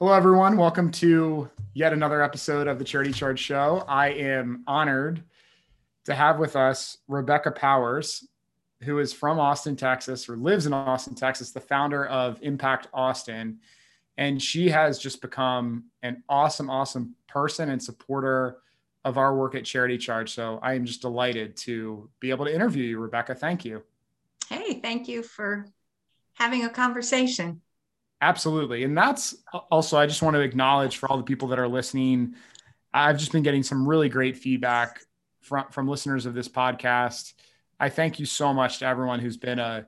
Hello, everyone. Welcome to yet another episode of the Charity Charge Show. I am honored to have with us Rebecca Powers, who is from Austin, Texas, or lives in Austin, Texas, the founder of Impact Austin. And she has just become an awesome, awesome person and supporter of our work at Charity Charge. So I am just delighted to be able to interview you, Rebecca. Thank you. Hey, thank you for having a conversation. Absolutely. And that's also, I just want to acknowledge for all the people that are listening. I've just been getting some really great feedback from, from listeners of this podcast. I thank you so much to everyone who's been a,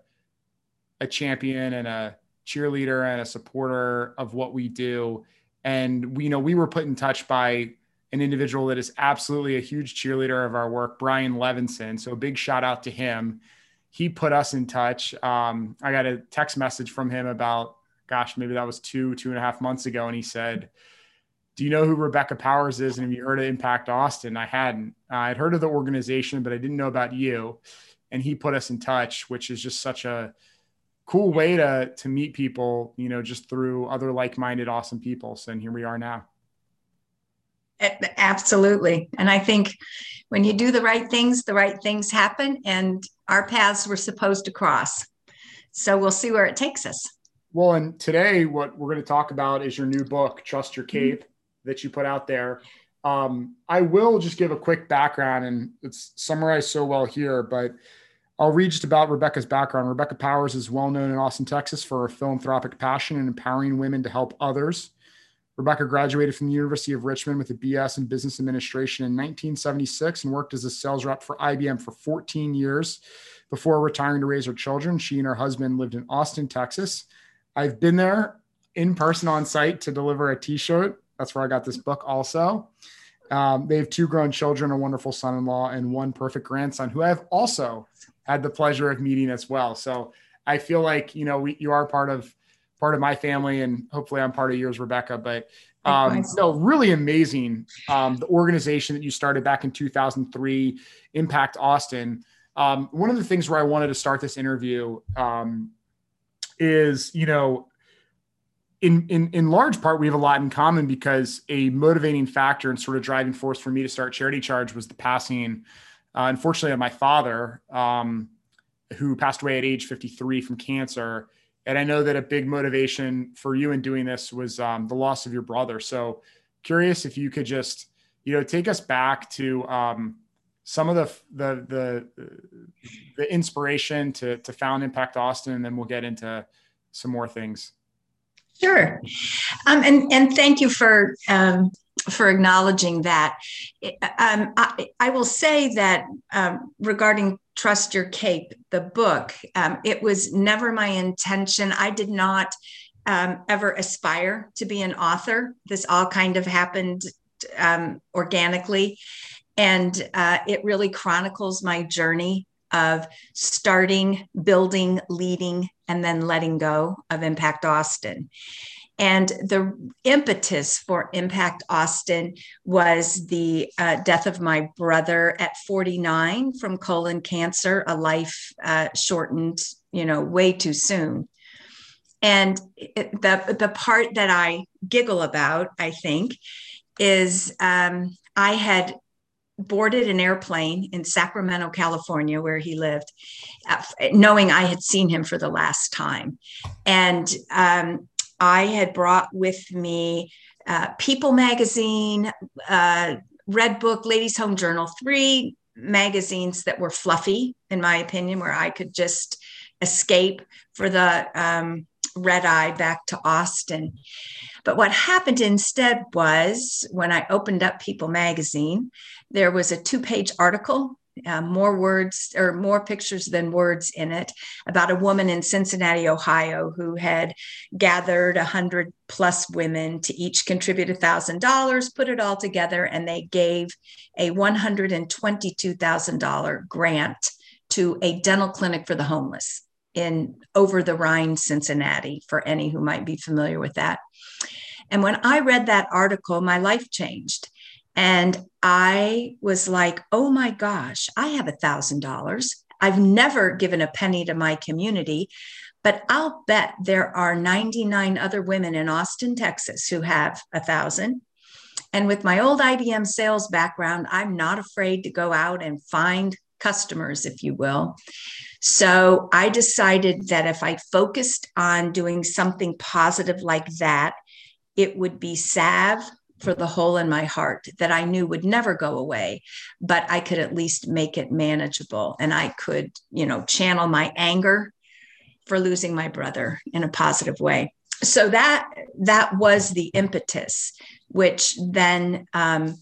a champion and a cheerleader and a supporter of what we do. And we you know we were put in touch by an individual that is absolutely a huge cheerleader of our work, Brian Levinson. So big shout out to him. He put us in touch. Um, I got a text message from him about gosh, maybe that was two, two and a half months ago. And he said, Do you know who Rebecca Powers is? And have you heard of Impact Austin? I hadn't. Uh, I'd heard of the organization, but I didn't know about you. And he put us in touch, which is just such a cool way to to meet people, you know, just through other like-minded, awesome people. So and here we are now. Absolutely. And I think when you do the right things, the right things happen. And our paths were supposed to cross. So we'll see where it takes us. Well, and today what we're going to talk about is your new book, Trust Your mm-hmm. Cape, mm-hmm. that you put out there. Um, I will just give a quick background, and it's summarized so well here, but I'll read just about Rebecca's background. Rebecca Powers is well known in Austin, Texas for her philanthropic passion and empowering women to help others. Rebecca graduated from the University of Richmond with a BS in business administration in 1976 and worked as a sales rep for IBM for 14 years before retiring to raise her children. She and her husband lived in Austin, Texas I've been there in person on site to deliver a t-shirt. That's where I got this book also. Um, they have two grown children, a wonderful son-in-law, and one perfect grandson who I've also had the pleasure of meeting as well. So I feel like you know we, you are part of part of my family, and hopefully I'm part of yours, Rebecca. But um, no, really amazing. Um, the organization that you started back in 2003, Impact Austin. Um, one of the things where I wanted to start this interview um, is you know in, in in large part we have a lot in common because a motivating factor and sort of driving force for me to start charity charge was the passing uh, unfortunately of my father um, who passed away at age 53 from cancer. And i know that a big motivation for you in doing this was um, the loss of your brother. So curious if you could just you know take us back to um, some of the the the the inspiration to to found Impact Austin, and then we'll get into some more things. Sure, um, and and thank you for um, for acknowledging that. Um, I, I, will say that um, regarding Trust Your Cape, the book, um, it was never my intention. I did not um, ever aspire to be an author. This all kind of happened organically. And uh, it really chronicles my journey of starting, building, leading, and then letting go of Impact Austin. And the impetus for Impact Austin was the uh, death of my brother at 49 from colon cancer, a life uh, shortened, you know, way too soon. And it, the, the part that I giggle about, I think, is um, I had boarded an airplane in Sacramento, California, where he lived, uh, knowing I had seen him for the last time. And um, I had brought with me uh, People magazine, uh, Red Book, Ladies Home Journal, three magazines that were fluffy, in my opinion, where I could just escape for the um, red eye back to Austin. But what happened instead was when I opened up People magazine, there was a two page article. Uh, more words or more pictures than words in it about a woman in Cincinnati, Ohio, who had gathered a hundred plus women to each contribute a thousand dollars, put it all together, and they gave a one hundred and twenty-two thousand dollar grant to a dental clinic for the homeless in over the Rhine, Cincinnati, for any who might be familiar with that. And when I read that article, my life changed. And I was like, oh my gosh, I have a thousand dollars. I've never given a penny to my community, but I'll bet there are 99 other women in Austin, Texas who have a thousand. And with my old IBM sales background, I'm not afraid to go out and find customers, if you will. So I decided that if I focused on doing something positive like that, it would be salve for the hole in my heart that I knew would never go away, but I could at least make it manageable and I could, you know, channel my anger for losing my brother in a positive way. So that that was the impetus, which then um,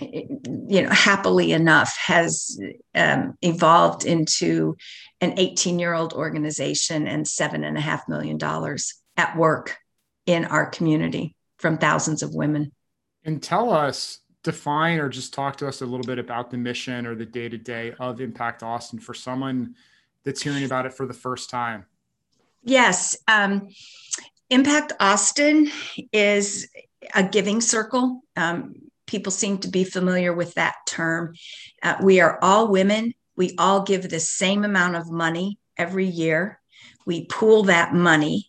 you know, happily enough, has um, evolved into an 18 year old organization and seven and a half million dollars at work in our community from thousands of women. And tell us, define or just talk to us a little bit about the mission or the day to day of Impact Austin for someone that's hearing about it for the first time. Yes. Um, Impact Austin is a giving circle. Um, people seem to be familiar with that term. Uh, we are all women. We all give the same amount of money every year. We pool that money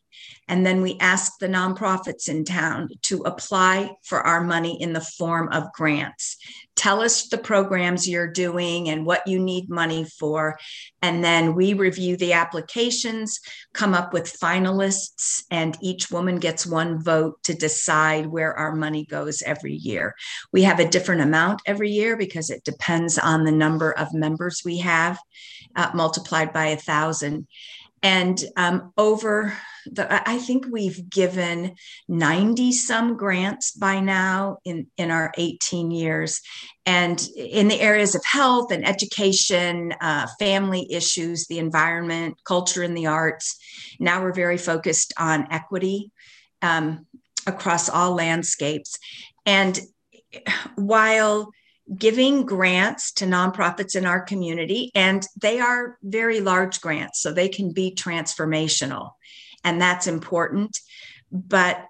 and then we ask the nonprofits in town to apply for our money in the form of grants. Tell us the programs you're doing and what you need money for. And then we review the applications, come up with finalists, and each woman gets one vote to decide where our money goes every year. We have a different amount every year because it depends on the number of members we have, uh, multiplied by a thousand. And um, over the, I think we've given 90 some grants by now in, in our 18 years. And in the areas of health and education, uh, family issues, the environment, culture, and the arts. Now we're very focused on equity um, across all landscapes. And while giving grants to nonprofits in our community, and they are very large grants, so they can be transformational, and that's important. But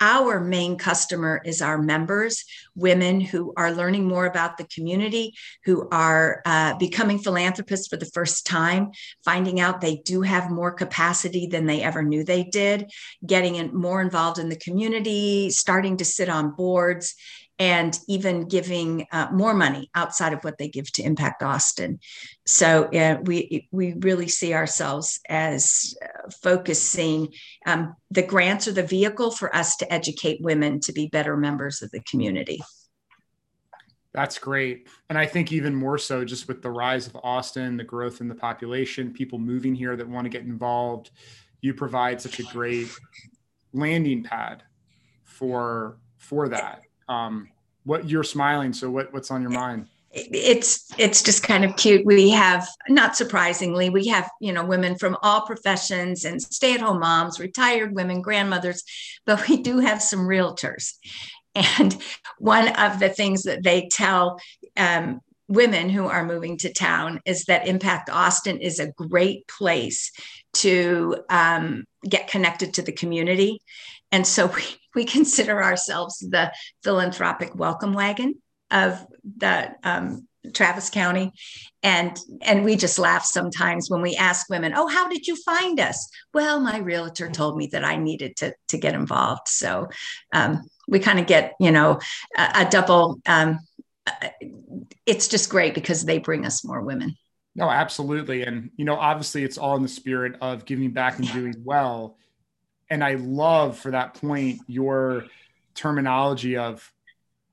our main customer is our members, women who are learning more about the community, who are uh, becoming philanthropists for the first time, finding out they do have more capacity than they ever knew they did, getting in, more involved in the community, starting to sit on boards, and even giving uh, more money outside of what they give to Impact Austin. So uh, we we really see ourselves as uh, focusing. Um, the grants are the vehicle for us to educate women to be better members of the community. That's great. And I think even more so just with the rise of Austin, the growth in the population, people moving here that want to get involved, you provide such a great landing pad for for that um, what you're smiling. So what, what's on your mind? it's it's just kind of cute we have not surprisingly we have you know women from all professions and stay-at-home moms retired women grandmothers but we do have some realtors and one of the things that they tell um, women who are moving to town is that impact austin is a great place to um, get connected to the community and so we, we consider ourselves the philanthropic welcome wagon of the um, Travis County, and and we just laugh sometimes when we ask women, "Oh, how did you find us?" Well, my realtor told me that I needed to to get involved, so um, we kind of get you know a, a double. Um, uh, it's just great because they bring us more women. No, absolutely, and you know, obviously, it's all in the spirit of giving back and doing well and I love for that point your terminology of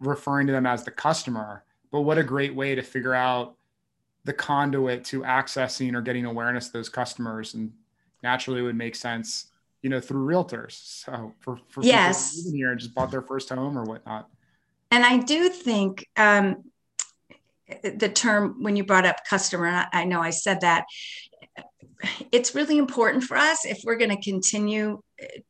referring to them as the customer. But what a great way to figure out the conduit to accessing or getting awareness of those customers, and naturally would make sense, you know, through realtors. So for, for yes, people here and just bought their first home or whatnot. And I do think um, the term when you brought up customer, I know I said that it's really important for us if we're going to continue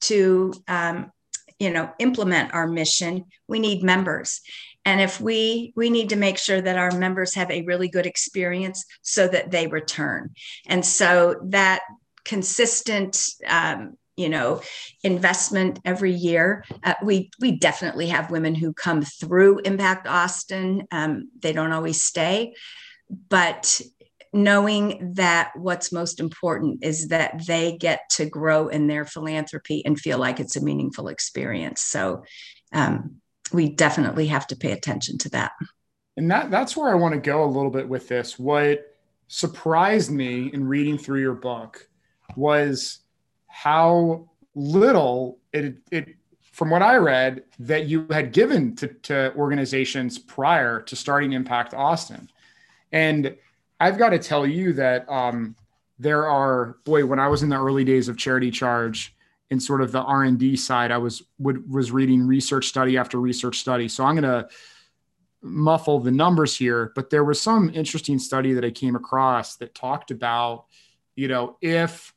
to um, you know implement our mission we need members. And if we we need to make sure that our members have a really good experience so that they return. And so that consistent um, you know investment every year uh, we we definitely have women who come through impact austin um, they don't always stay but knowing that what's most important is that they get to grow in their philanthropy and feel like it's a meaningful experience. So um, we definitely have to pay attention to that. And that that's where I want to go a little bit with this. What surprised me in reading through your book was how little it, it from what I read that you had given to, to organizations prior to starting Impact Austin. And I've got to tell you that um, there are boy when I was in the early days of Charity Charge in sort of the R and D side, I was would, was reading research study after research study. So I'm going to muffle the numbers here, but there was some interesting study that I came across that talked about, you know, if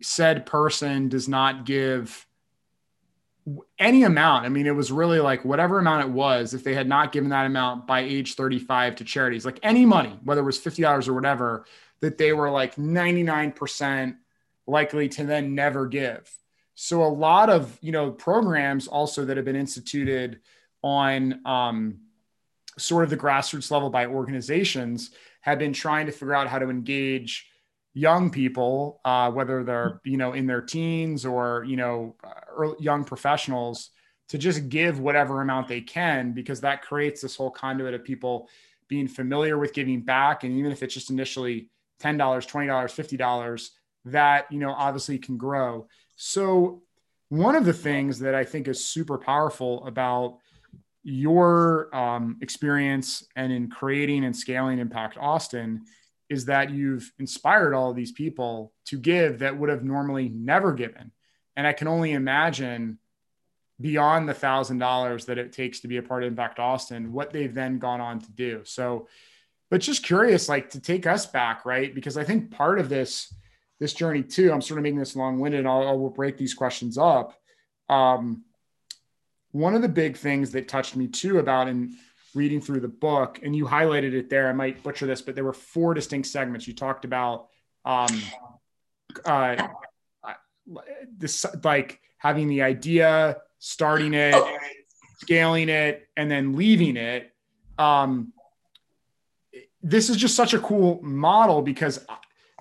said person does not give any amount. I mean, it was really like whatever amount it was, if they had not given that amount by age 35 to charities, like any money, whether it was $50 or whatever, that they were like 99% likely to then never give. So a lot of, you know, programs also that have been instituted on um, sort of the grassroots level by organizations have been trying to figure out how to engage young people, uh, whether they're you know in their teens or you know early, young professionals, to just give whatever amount they can because that creates this whole conduit of people being familiar with giving back, and even if it's just initially ten dollars, twenty dollars, fifty dollars, that you know obviously can grow. So one of the things that I think is super powerful about your um, experience and in creating and scaling Impact Austin is that you've inspired all of these people to give that would have normally never given. And I can only imagine beyond the thousand dollars that it takes to be a part of Impact Austin, what they've then gone on to do. So, but just curious, like to take us back, right? Because I think part of this, this journey too, I'm sort of making this long-winded. I'll, I'll break these questions up. Um, one of the big things that touched me too about in reading through the book, and you highlighted it there. I might butcher this, but there were four distinct segments. You talked about um, uh, this, like having the idea, starting it, scaling it, and then leaving it. Um, this is just such a cool model because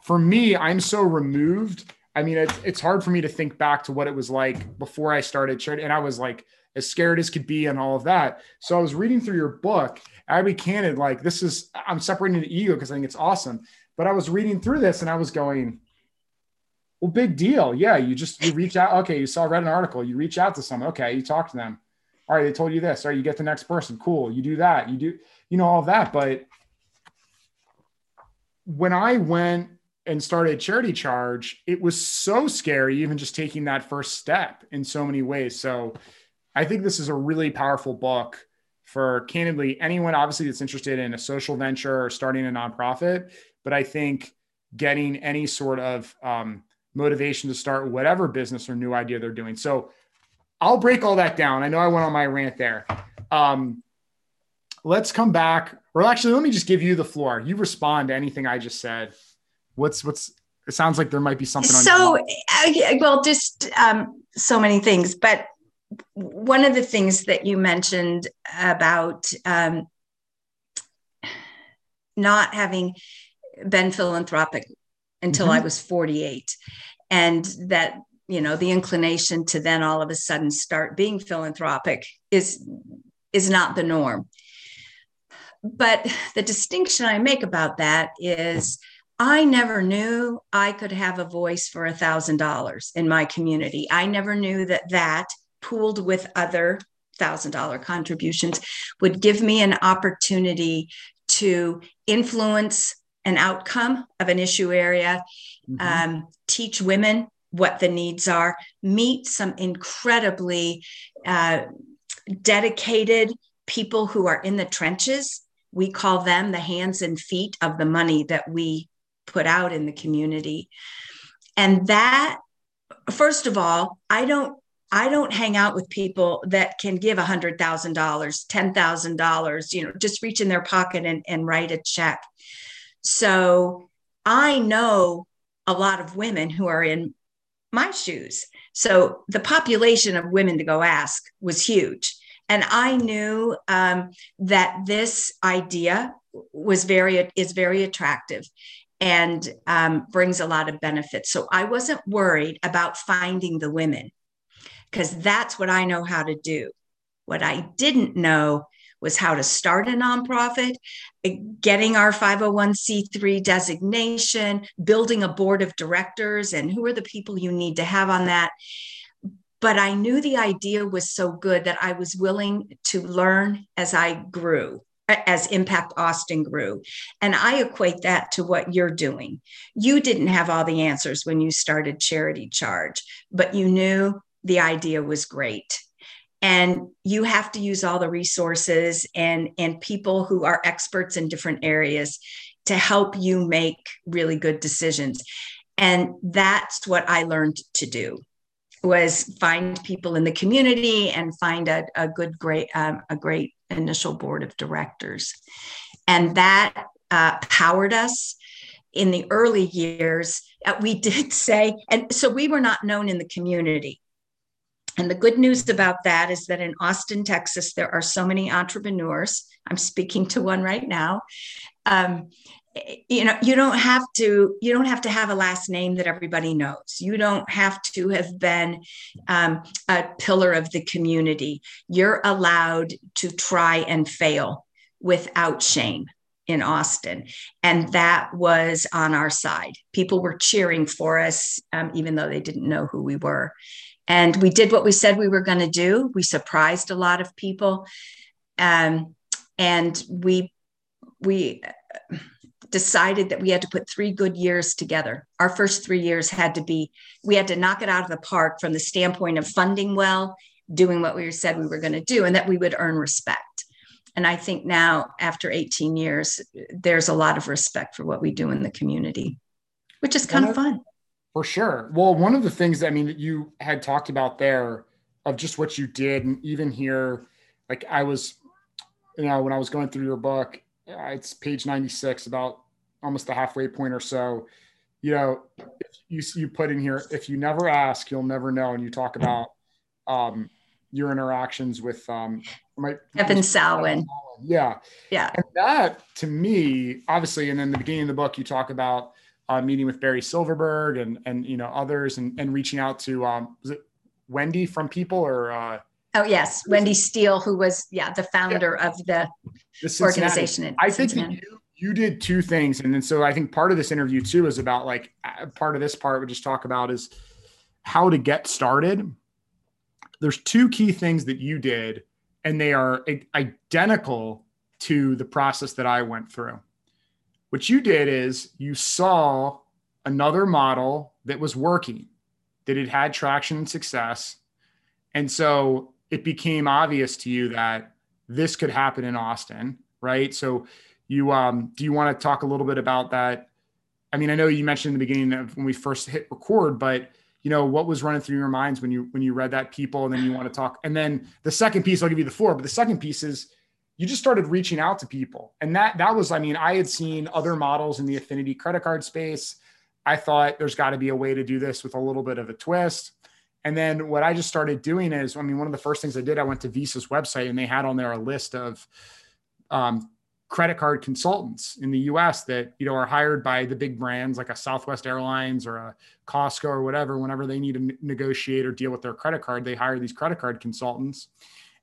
for me, I'm so removed. I mean, it's, it's hard for me to think back to what it was like before I started. And I was like, as scared as could be and all of that. So I was reading through your book. I'll be candid, like this is I'm separating the ego because I think it's awesome. But I was reading through this and I was going, well, big deal. Yeah, you just you reach out. Okay, you saw read an article. You reach out to someone. Okay, you talk to them. All right, they told you this. All right, you get the next person. Cool. You do that. You do, you know, all that. But when I went and started charity charge, it was so scary, even just taking that first step in so many ways. So I think this is a really powerful book for candidly anyone, obviously, that's interested in a social venture or starting a nonprofit. But I think getting any sort of um, motivation to start whatever business or new idea they're doing. So I'll break all that down. I know I went on my rant there. Um, let's come back, or actually, let me just give you the floor. You respond to anything I just said. What's what's? It sounds like there might be something. So, well, just um, so many things, but one of the things that you mentioned about um, not having been philanthropic until mm-hmm. I was 48, and that you know the inclination to then all of a sudden start being philanthropic is is not the norm. But the distinction I make about that is I never knew I could have a voice for a thousand dollars in my community. I never knew that that pooled with other thousand dollar contributions would give me an opportunity to influence an outcome of an issue area mm-hmm. um, teach women what the needs are meet some incredibly uh, dedicated people who are in the trenches we call them the hands and feet of the money that we put out in the community and that first of all i don't I don't hang out with people that can give $100,000, $10,000, you know, just reach in their pocket and, and write a check. So I know a lot of women who are in my shoes. So the population of women to go ask was huge. and I knew um, that this idea was very is very attractive and um, brings a lot of benefits. So I wasn't worried about finding the women because that's what I know how to do. What I didn't know was how to start a nonprofit, eh, getting our 501c3 designation, building a board of directors, and who are the people you need to have on that. But I knew the idea was so good that I was willing to learn as I grew as Impact Austin grew. And I equate that to what you're doing. You didn't have all the answers when you started Charity Charge, but you knew the idea was great. And you have to use all the resources and, and people who are experts in different areas to help you make really good decisions. And that's what I learned to do was find people in the community and find a, a good great um, a great initial board of directors. And that uh, powered us in the early years. Uh, we did say, and so we were not known in the community. And the good news about that is that in Austin, Texas, there are so many entrepreneurs. I'm speaking to one right now. Um, you know you don't have to you don't have to have a last name that everybody knows you don't have to have been um, a pillar of the community you're allowed to try and fail without shame in austin and that was on our side people were cheering for us um, even though they didn't know who we were and we did what we said we were going to do we surprised a lot of people um, and we we decided that we had to put three good years together. Our first three years had to be, we had to knock it out of the park from the standpoint of funding well, doing what we said we were going to do, and that we would earn respect. And I think now, after 18 years, there's a lot of respect for what we do in the community, which is kind of fun. For sure. Well, one of the things that I mean that you had talked about there of just what you did, and even here, like I was, you know, when I was going through your book, it's page 96, about almost the halfway point or so. You know, you you put in here, if you never ask, you'll never know. And you talk about um, your interactions with um, my Evan Salwin. Yeah, yeah. And that to me, obviously, and in the beginning of the book, you talk about uh, meeting with Barry Silverberg and and you know others, and and reaching out to um, was it Wendy from People or uh, Oh yes, Wendy Steele, who was yeah the founder yeah. of the, the organization. I think you you did two things, and then so I think part of this interview too is about like uh, part of this part we just talk about is how to get started. There's two key things that you did, and they are identical to the process that I went through. What you did is you saw another model that was working, that it had traction and success. And so it became obvious to you that this could happen in Austin, right? So you um do you want to talk a little bit about that? I mean, I know you mentioned in the beginning of when we first hit record, but you know, what was running through your minds when you when you read that people and then you want to talk. And then the second piece, I'll give you the floor, but the second piece is you just started reaching out to people. And that that was, I mean, I had seen other models in the affinity credit card space. I thought there's got to be a way to do this with a little bit of a twist. And then what I just started doing is, I mean, one of the first things I did, I went to Visa's website and they had on there a list of um, credit card consultants in the US that, you know, are hired by the big brands like a Southwest Airlines or a Costco or whatever. Whenever they need to negotiate or deal with their credit card, they hire these credit card consultants.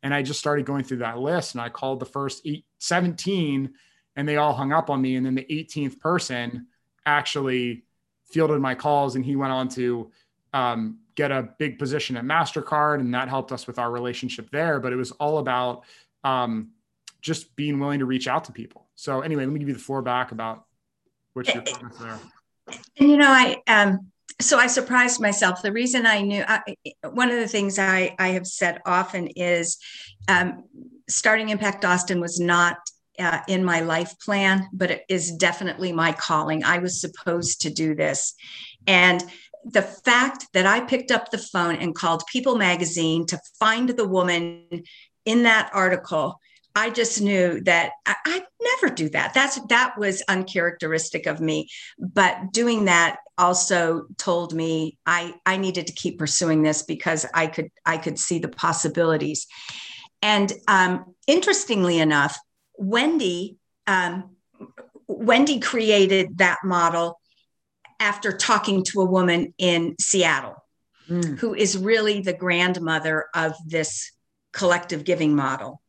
And I just started going through that list and I called the first eight, 17 and they all hung up on me. And then the 18th person actually fielded my calls and he went on to um, get a big position at MasterCard, and that helped us with our relationship there. But it was all about um, just being willing to reach out to people. So anyway, let me give you the floor back about what's your comments there. And you know, I um, so I surprised myself. The reason I knew I, one of the things I I have said often is um, starting Impact Austin was not uh, in my life plan, but it is definitely my calling. I was supposed to do this, and the fact that I picked up the phone and called People Magazine to find the woman in that article, I just knew that I, would never do that. That's that was uncharacteristic of me. But doing that also told me I I needed to keep pursuing this because I could I could see the possibilities. And um, interestingly enough, Wendy um, Wendy created that model after talking to a woman in Seattle, mm. who is really the grandmother of this collective giving model.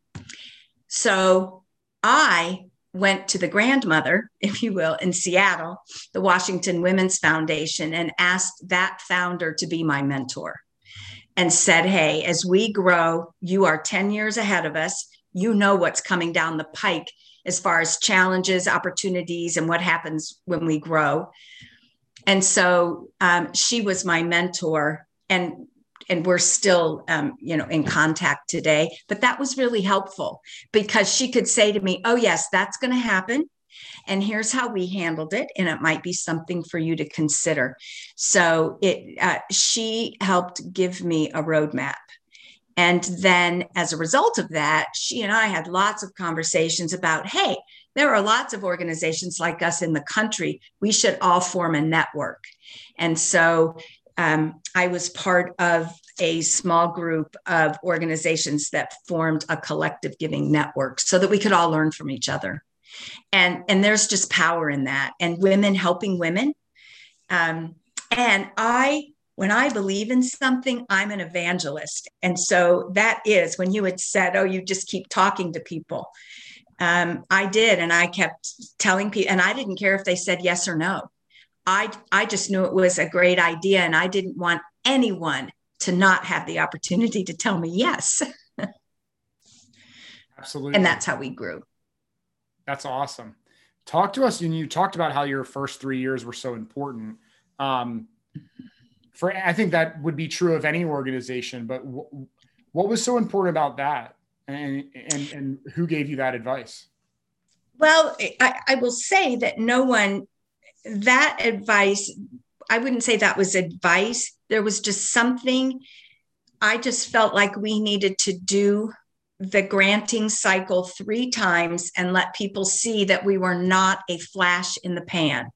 So I went to the grandmother, if you will, in Seattle, the Washington Women's Foundation, and asked that founder to be my mentor and said, Hey, as we grow, you are 10 years ahead of us. You know what's coming down the pike as far as challenges, opportunities, and what happens when we grow. And so um, she was my mentor, and and we're still um, you know in contact today. But that was really helpful because she could say to me, "Oh yes, that's going to happen." and here's how we handled it and it might be something for you to consider so it uh, she helped give me a roadmap and then as a result of that she and i had lots of conversations about hey there are lots of organizations like us in the country we should all form a network and so um, i was part of a small group of organizations that formed a collective giving network so that we could all learn from each other. And and there's just power in that and women helping women. Um, and i when i believe in something i'm an evangelist. And so that is when you had said oh you just keep talking to people. Um, i did and i kept telling people and i didn't care if they said yes or no i i just knew it was a great idea and i didn't want anyone to not have the opportunity to tell me yes absolutely and that's how we grew that's awesome. Talk to us. And you talked about how your first three years were so important. Um, for I think that would be true of any organization, but w- what was so important about that, and and and who gave you that advice? Well, I, I will say that no one that advice. I wouldn't say that was advice. There was just something I just felt like we needed to do the granting cycle three times and let people see that we were not a flash in the pan.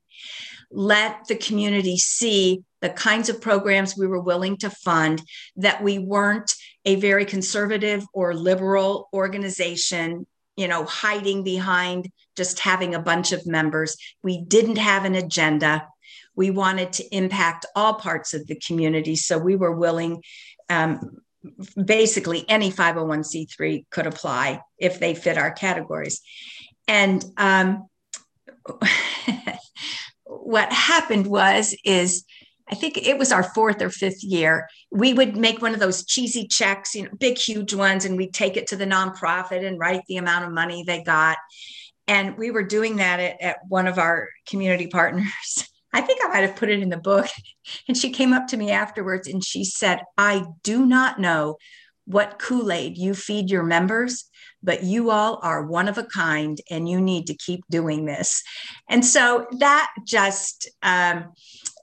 Let the community see the kinds of programs we were willing to fund, that we weren't a very conservative or liberal organization, you know, hiding behind just having a bunch of members. We didn't have an agenda. We wanted to impact all parts of the community. So we were willing um, basically any 501c3 could apply if they fit our categories. And um, what happened was is I think it was our fourth or fifth year. We would make one of those cheesy checks, you know, big, huge ones, and we'd take it to the nonprofit and write the amount of money they got. And we were doing that at, at one of our community partners. I think I might have put it in the book. And she came up to me afterwards and she said, I do not know what Kool Aid you feed your members, but you all are one of a kind and you need to keep doing this. And so that just um,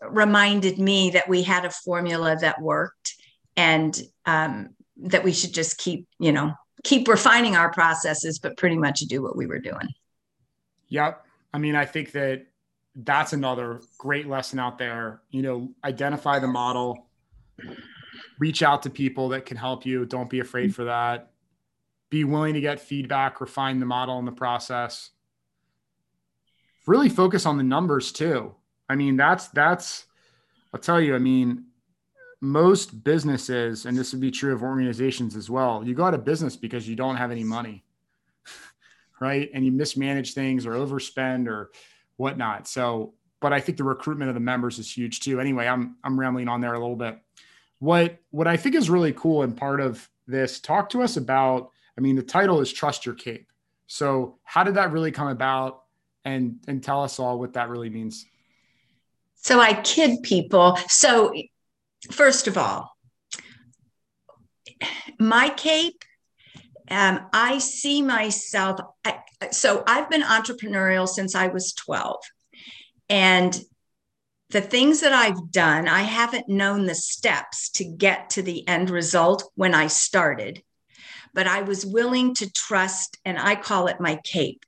reminded me that we had a formula that worked and um, that we should just keep, you know, keep refining our processes, but pretty much do what we were doing. Yep. I mean, I think that that's another great lesson out there. You know, identify the model, reach out to people that can help you. Don't be afraid for that. Be willing to get feedback, refine the model in the process. Really focus on the numbers too. I mean, that's that's I'll tell you, I mean, most businesses, and this would be true of organizations as well, you go out of business because you don't have any money. Right. And you mismanage things or overspend or whatnot. So, but I think the recruitment of the members is huge too. Anyway, I'm I'm rambling on there a little bit. What what I think is really cool and part of this, talk to us about. I mean, the title is Trust Your Cape. So, how did that really come about? And and tell us all what that really means. So I kid people. So first of all, my cape um, I see myself. I, so I've been entrepreneurial since I was 12. And the things that I've done, I haven't known the steps to get to the end result when I started, but I was willing to trust, and I call it my cape.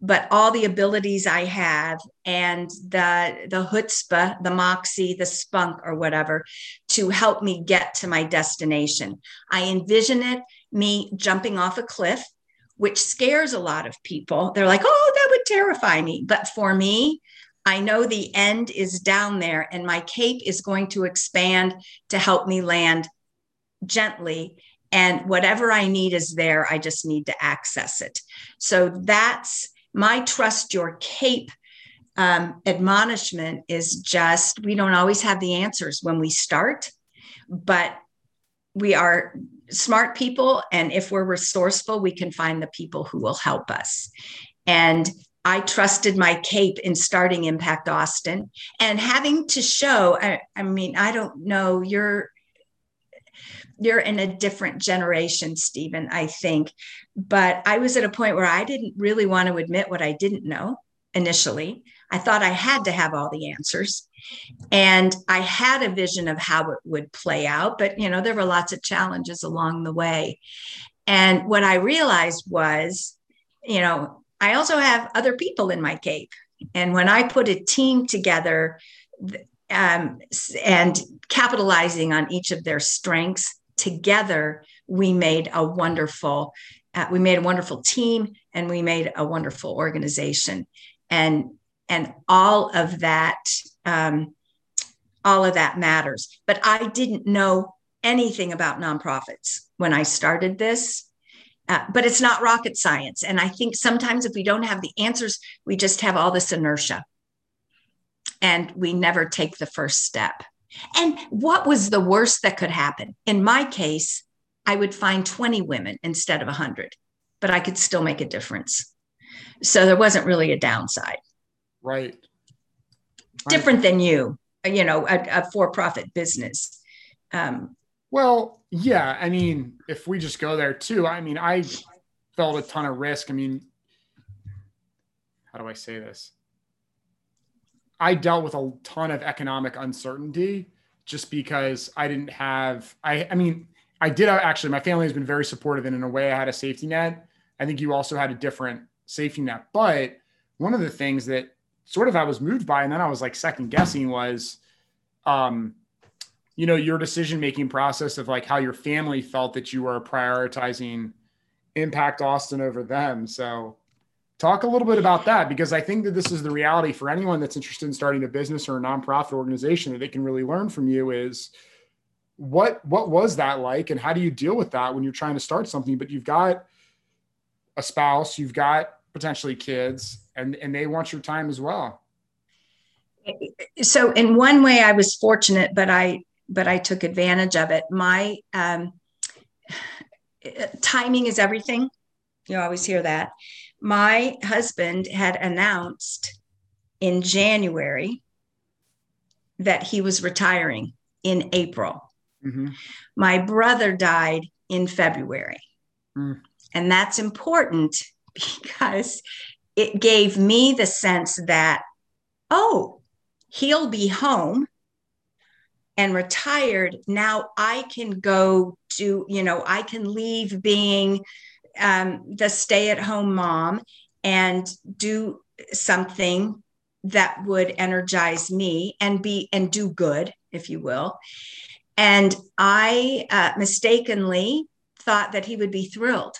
But all the abilities I have and the the chutzpah, the moxie, the spunk, or whatever, to help me get to my destination. I envision it me jumping off a cliff, which scares a lot of people. They're like, oh, that would terrify me. But for me, I know the end is down there and my cape is going to expand to help me land gently. And whatever I need is there. I just need to access it. So that's my trust your cape um, admonishment is just we don't always have the answers when we start, but we are smart people. And if we're resourceful, we can find the people who will help us. And I trusted my cape in starting Impact Austin and having to show. I, I mean, I don't know, you're you're in a different generation, Stephen, I think. But I was at a point where I didn't really want to admit what I didn't know initially. I thought I had to have all the answers. And I had a vision of how it would play out, but you know, there were lots of challenges along the way. And what I realized was, you know, I also have other people in my cape. And when I put a team together um, and capitalizing on each of their strengths together, we made a wonderful, uh, we made a wonderful team and we made a wonderful organization. And and all of that um, all of that matters. But i didn't know anything about nonprofits when i started this uh, but it's not rocket science. And i think sometimes if we don't have the answers we just have all this inertia. And we never take the first step. And what was the worst that could happen? In my case i would find 20 women instead of 100 but i could still make a difference. So there wasn't really a downside Right. Different than you, you know, a, a for profit business. Um, well, yeah. I mean, if we just go there too, I mean, I felt a ton of risk. I mean, how do I say this? I dealt with a ton of economic uncertainty just because I didn't have, I, I mean, I did actually, my family has been very supportive and in a way I had a safety net. I think you also had a different safety net. But one of the things that sort of I was moved by, and then I was like second guessing was, um, you know, your decision making process of like how your family felt that you were prioritizing Impact Austin over them. So, talk a little bit about that because I think that this is the reality for anyone that's interested in starting a business or a nonprofit organization that they can really learn from you is what what was that like and how do you deal with that when you're trying to start something but you've got a spouse you've got potentially kids and and they want your time as well. So in one way i was fortunate but i but i took advantage of it. My um, timing is everything. You always hear that. My husband had announced in january that he was retiring in april. Mm-hmm. my brother died in february. Mm. and that's important because it gave me the sense that, oh, he'll be home and retired. Now I can go to, you know, I can leave being um, the stay at home mom and do something that would energize me and be and do good, if you will. And I uh, mistakenly thought that he would be thrilled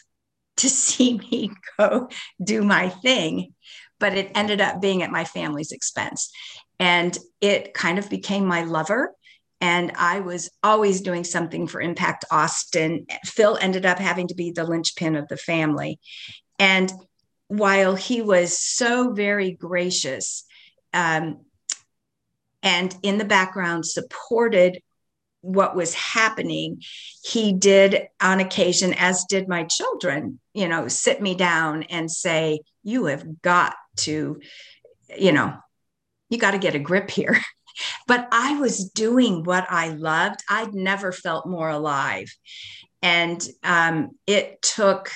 to see me go do my thing, but it ended up being at my family's expense. And it kind of became my lover. And I was always doing something for Impact Austin. Phil ended up having to be the linchpin of the family. And while he was so very gracious um, and in the background supported what was happening, he did on occasion, as did my children, you know, sit me down and say, You have got to, you know, you got to get a grip here. but I was doing what I loved. I'd never felt more alive. And um, it took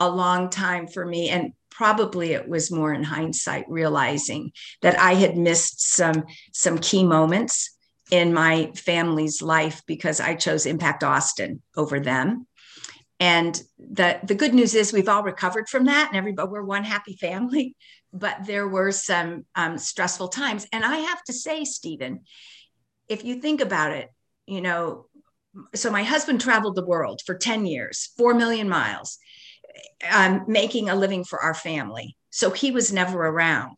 a long time for me. And probably it was more in hindsight realizing that I had missed some some key moments in my family's life because I chose Impact Austin over them. And the, the good news is we've all recovered from that and everybody, we're one happy family, but there were some um, stressful times. And I have to say, Stephen, if you think about it, you know, so my husband traveled the world for 10 years, 4 million miles, um, making a living for our family. So he was never around.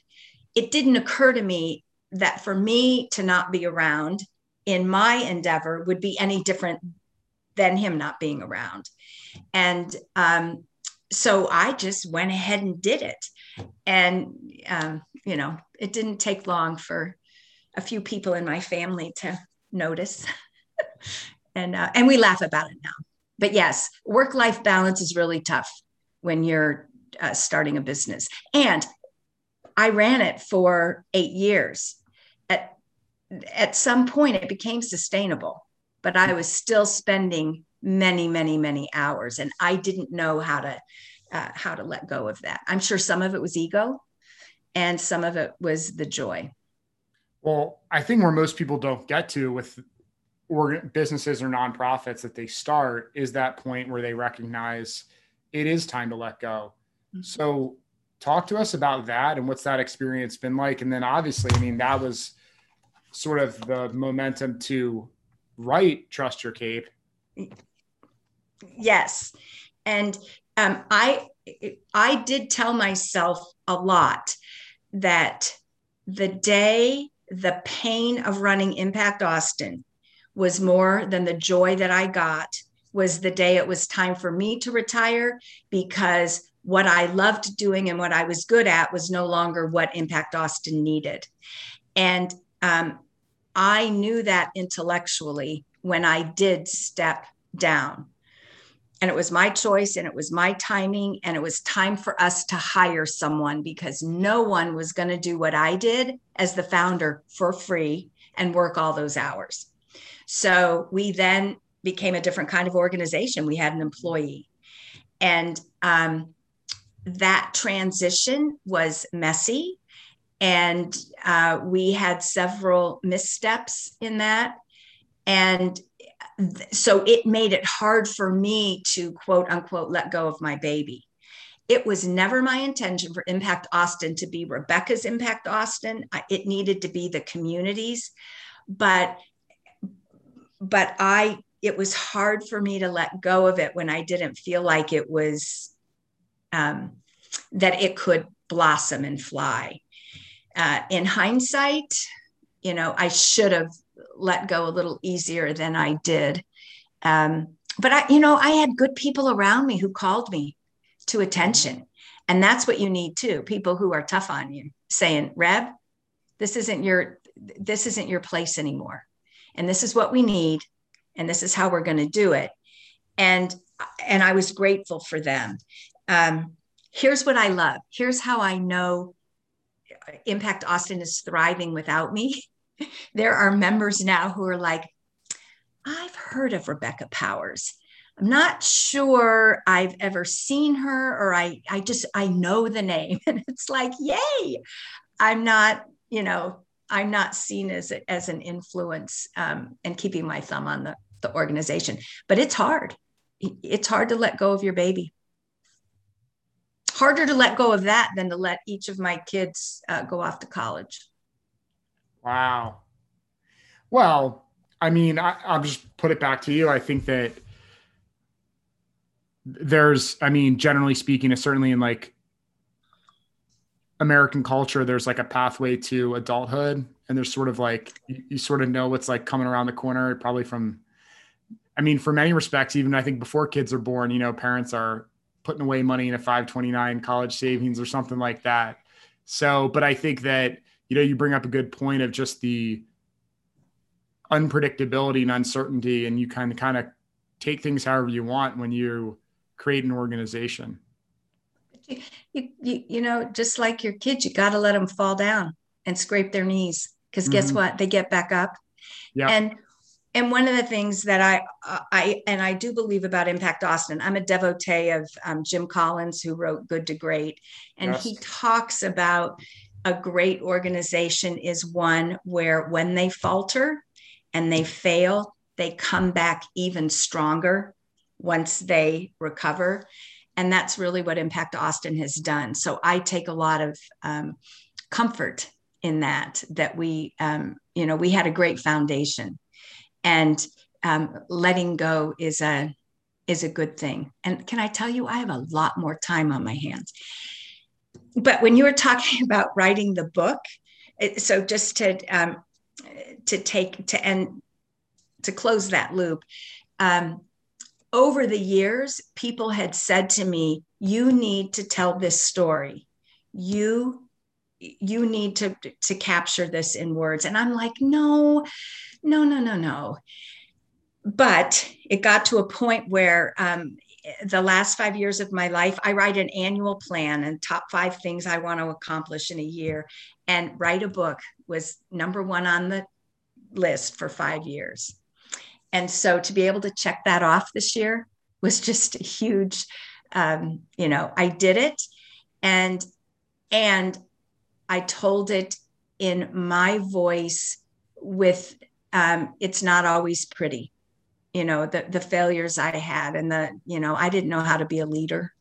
It didn't occur to me that for me to not be around in my endeavor would be any different than him not being around. And um, so I just went ahead and did it. And, um, you know, it didn't take long for a few people in my family to notice. and, uh, and we laugh about it now. But yes, work life balance is really tough when you're uh, starting a business. And I ran it for eight years. At, at some point, it became sustainable, but I was still spending many, many, many hours, and I didn't know how to uh, how to let go of that. I'm sure some of it was ego, and some of it was the joy. Well, I think where most people don't get to with or businesses or nonprofits that they start is that point where they recognize it is time to let go. Mm-hmm. So talk to us about that and what's that experience been like and then obviously i mean that was sort of the momentum to write trust your cape yes and um, i i did tell myself a lot that the day the pain of running impact austin was more than the joy that i got was the day it was time for me to retire because what I loved doing and what I was good at was no longer what Impact Austin needed. And um, I knew that intellectually when I did step down. And it was my choice and it was my timing. And it was time for us to hire someone because no one was going to do what I did as the founder for free and work all those hours. So we then became a different kind of organization. We had an employee. And um, that transition was messy and uh, we had several missteps in that. And th- so it made it hard for me to quote unquote let go of my baby. It was never my intention for impact austin to be rebecca's impact austin. It needed to be the communities but but i it was hard for me to let go of it when i didn't feel like it was um, that it could blossom and fly. Uh, in hindsight, you know, I should have let go a little easier than I did. Um, but I, you know, I had good people around me who called me to attention. And that's what you need too. People who are tough on you saying, Reb, this isn't your, this isn't your place anymore. And this is what we need. And this is how we're going to do it. And, and I was grateful for them. Um, here's what I love. Here's how I know Impact Austin is thriving without me. there are members now who are like, I've heard of Rebecca Powers. I'm not sure I've ever seen her or I I just I know the name. And it's like yay! I'm not you know I'm not seen as as an influence um, and keeping my thumb on the the organization. But it's hard. It's hard to let go of your baby harder to let go of that than to let each of my kids uh, go off to college. Wow. Well, I mean, I, I'll just put it back to you. I think that there's, I mean, generally speaking, certainly in like American culture, there's like a pathway to adulthood, and there's sort of like you, you sort of know what's like coming around the corner, probably from. I mean, for many respects, even I think before kids are born, you know, parents are putting away money in a 529 college savings or something like that. So, but I think that, you know, you bring up a good point of just the unpredictability and uncertainty, and you kind of kind of take things however you want when you create an organization. You, you, you know, just like your kids, you got to let them fall down and scrape their knees because guess mm-hmm. what? They get back up. Yeah. And and one of the things that I, uh, I and I do believe about Impact Austin, I'm a devotee of um, Jim Collins, who wrote Good to Great, and yes. he talks about a great organization is one where when they falter and they fail, they come back even stronger once they recover, and that's really what Impact Austin has done. So I take a lot of um, comfort in that. That we, um, you know, we had a great foundation and um, letting go is a is a good thing. And can I tell you, I have a lot more time on my hands. But when you were talking about writing the book, it, so just to um, to take to end to close that loop, um, over the years, people had said to me, "You need to tell this story. You you need to to capture this in words." And I'm like, "No, no, no, no, no." But it got to a point where um, the last five years of my life, I write an annual plan and top five things I want to accomplish in a year. And write a book was number one on the list for five years. And so to be able to check that off this year was just a huge, um, you know, I did it. And, and I told it in my voice with, um, it's not always pretty. You know the the failures i had and the you know i didn't know how to be a leader.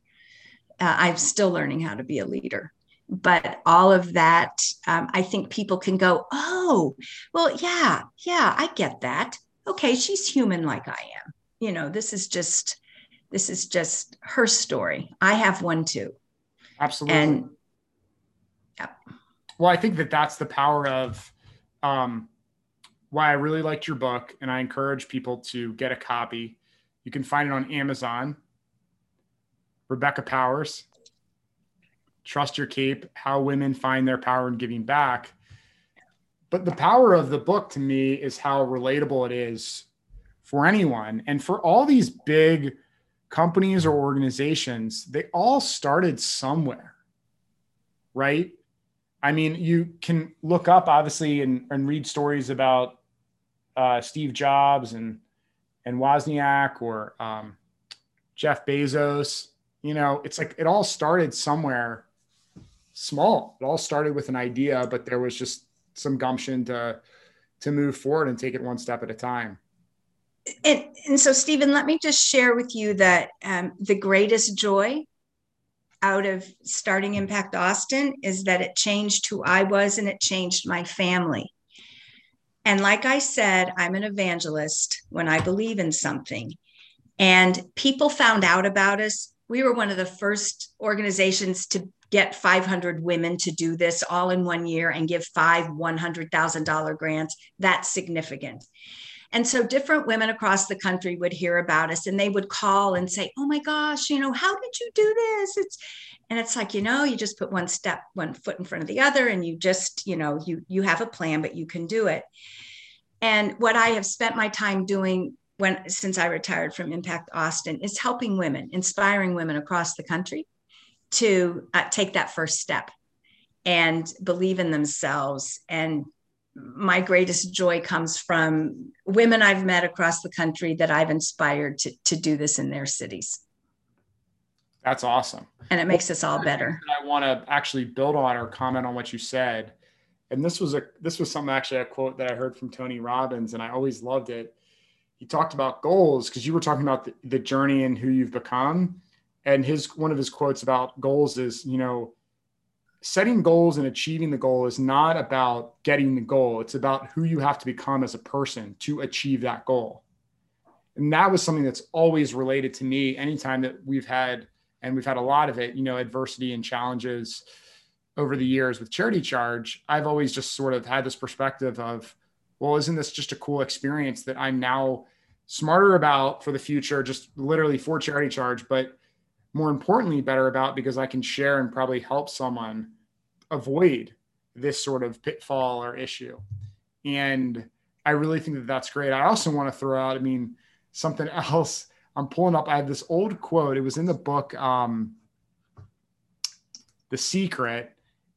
Uh, i'm still learning how to be a leader. But all of that um, i think people can go oh well yeah yeah i get that. Okay she's human like i am. You know this is just this is just her story. I have one too. Absolutely. And yeah. Well i think that that's the power of um, why I really liked your book, and I encourage people to get a copy. You can find it on Amazon. Rebecca Powers, Trust Your Cape How Women Find Their Power in Giving Back. But the power of the book to me is how relatable it is for anyone. And for all these big companies or organizations, they all started somewhere, right? I mean, you can look up obviously and, and read stories about uh, Steve Jobs and and Wozniak or um, Jeff Bezos. You know, it's like it all started somewhere small. It all started with an idea, but there was just some gumption to to move forward and take it one step at a time. And, and so, Stephen, let me just share with you that um, the greatest joy out of starting Impact Austin is that it changed who I was and it changed my family. And like I said, I'm an evangelist when I believe in something. And people found out about us. We were one of the first organizations to get 500 women to do this all in one year and give five $100,000 grants. That's significant. And so different women across the country would hear about us and they would call and say, Oh my gosh, you know, how did you do this? It's and it's like you know you just put one step one foot in front of the other and you just you know you you have a plan but you can do it and what i have spent my time doing when since i retired from impact austin is helping women inspiring women across the country to uh, take that first step and believe in themselves and my greatest joy comes from women I've met across the country that I've inspired to, to do this in their cities. That's awesome. And it makes well, us all better. I want to actually build on or comment on what you said. And this was a this was something actually a quote that I heard from Tony Robbins, and I always loved it. He talked about goals because you were talking about the, the journey and who you've become. And his one of his quotes about goals is, you know, setting goals and achieving the goal is not about getting the goal. It's about who you have to become as a person to achieve that goal. And that was something that's always related to me anytime that we've had and we've had a lot of it, you know, adversity and challenges over the years with charity charge, I've always just sort of had this perspective of, well, isn't this just a cool experience that I'm now smarter about for the future, just literally for charity charge, but more importantly, better about because I can share and probably help someone avoid this sort of pitfall or issue. And I really think that that's great. I also want to throw out, I mean, something else I'm pulling up. I have this old quote. It was in the book, um, The Secret,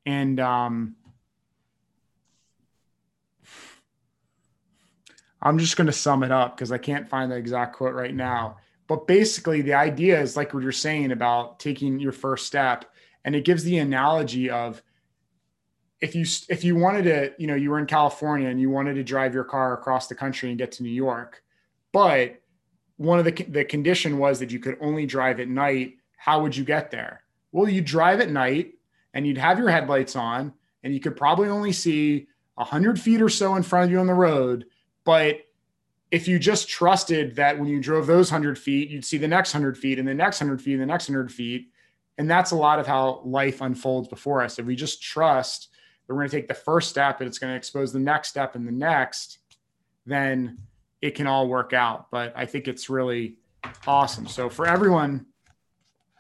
and um, I'm just going to sum it up because I can't find the exact quote right now. But basically, the idea is like what you're saying about taking your first step, and it gives the analogy of if you if you wanted to, you know, you were in California and you wanted to drive your car across the country and get to New York, but one of the the condition was that you could only drive at night. How would you get there? Well, you drive at night and you'd have your headlights on, and you could probably only see a hundred feet or so in front of you on the road. But if you just trusted that when you drove those 100 feet, you'd see the next 100 feet and the next 100 feet and the next 100 feet. And that's a lot of how life unfolds before us. If we just trust that we're going to take the first step and it's going to expose the next step and the next, then it can all work out. But I think it's really awesome. So for everyone,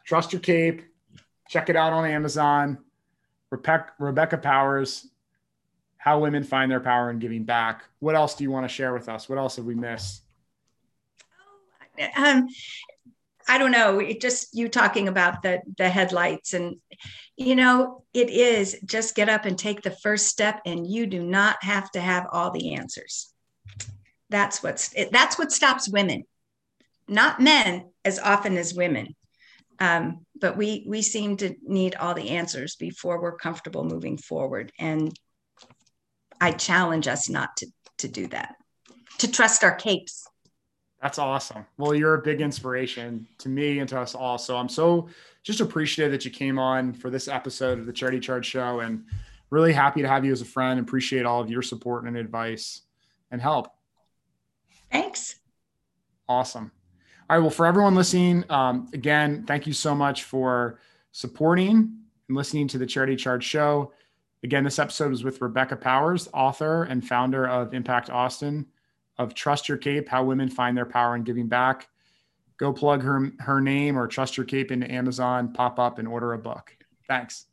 trust your cape, check it out on Amazon. Rebecca, Rebecca Powers, how women find their power in giving back. What else do you want to share with us? What else have we missed? Um, I don't know. It just you talking about the the headlights, and you know, it is just get up and take the first step, and you do not have to have all the answers. That's what's that's what stops women, not men as often as women. Um, but we we seem to need all the answers before we're comfortable moving forward, and I challenge us not to to do that, to trust our capes. That's awesome. Well, you're a big inspiration to me and to us all. So I'm so just appreciative that you came on for this episode of the Charity Charge Show and really happy to have you as a friend. Appreciate all of your support and advice and help. Thanks. Awesome. All right. Well, for everyone listening, um, again, thank you so much for supporting and listening to the Charity Charge Show. Again, this episode was with Rebecca Powers, author and founder of Impact Austin, of Trust Your Cape How Women Find Their Power in Giving Back. Go plug her, her name or Trust Your Cape into Amazon, pop up and order a book. Thanks.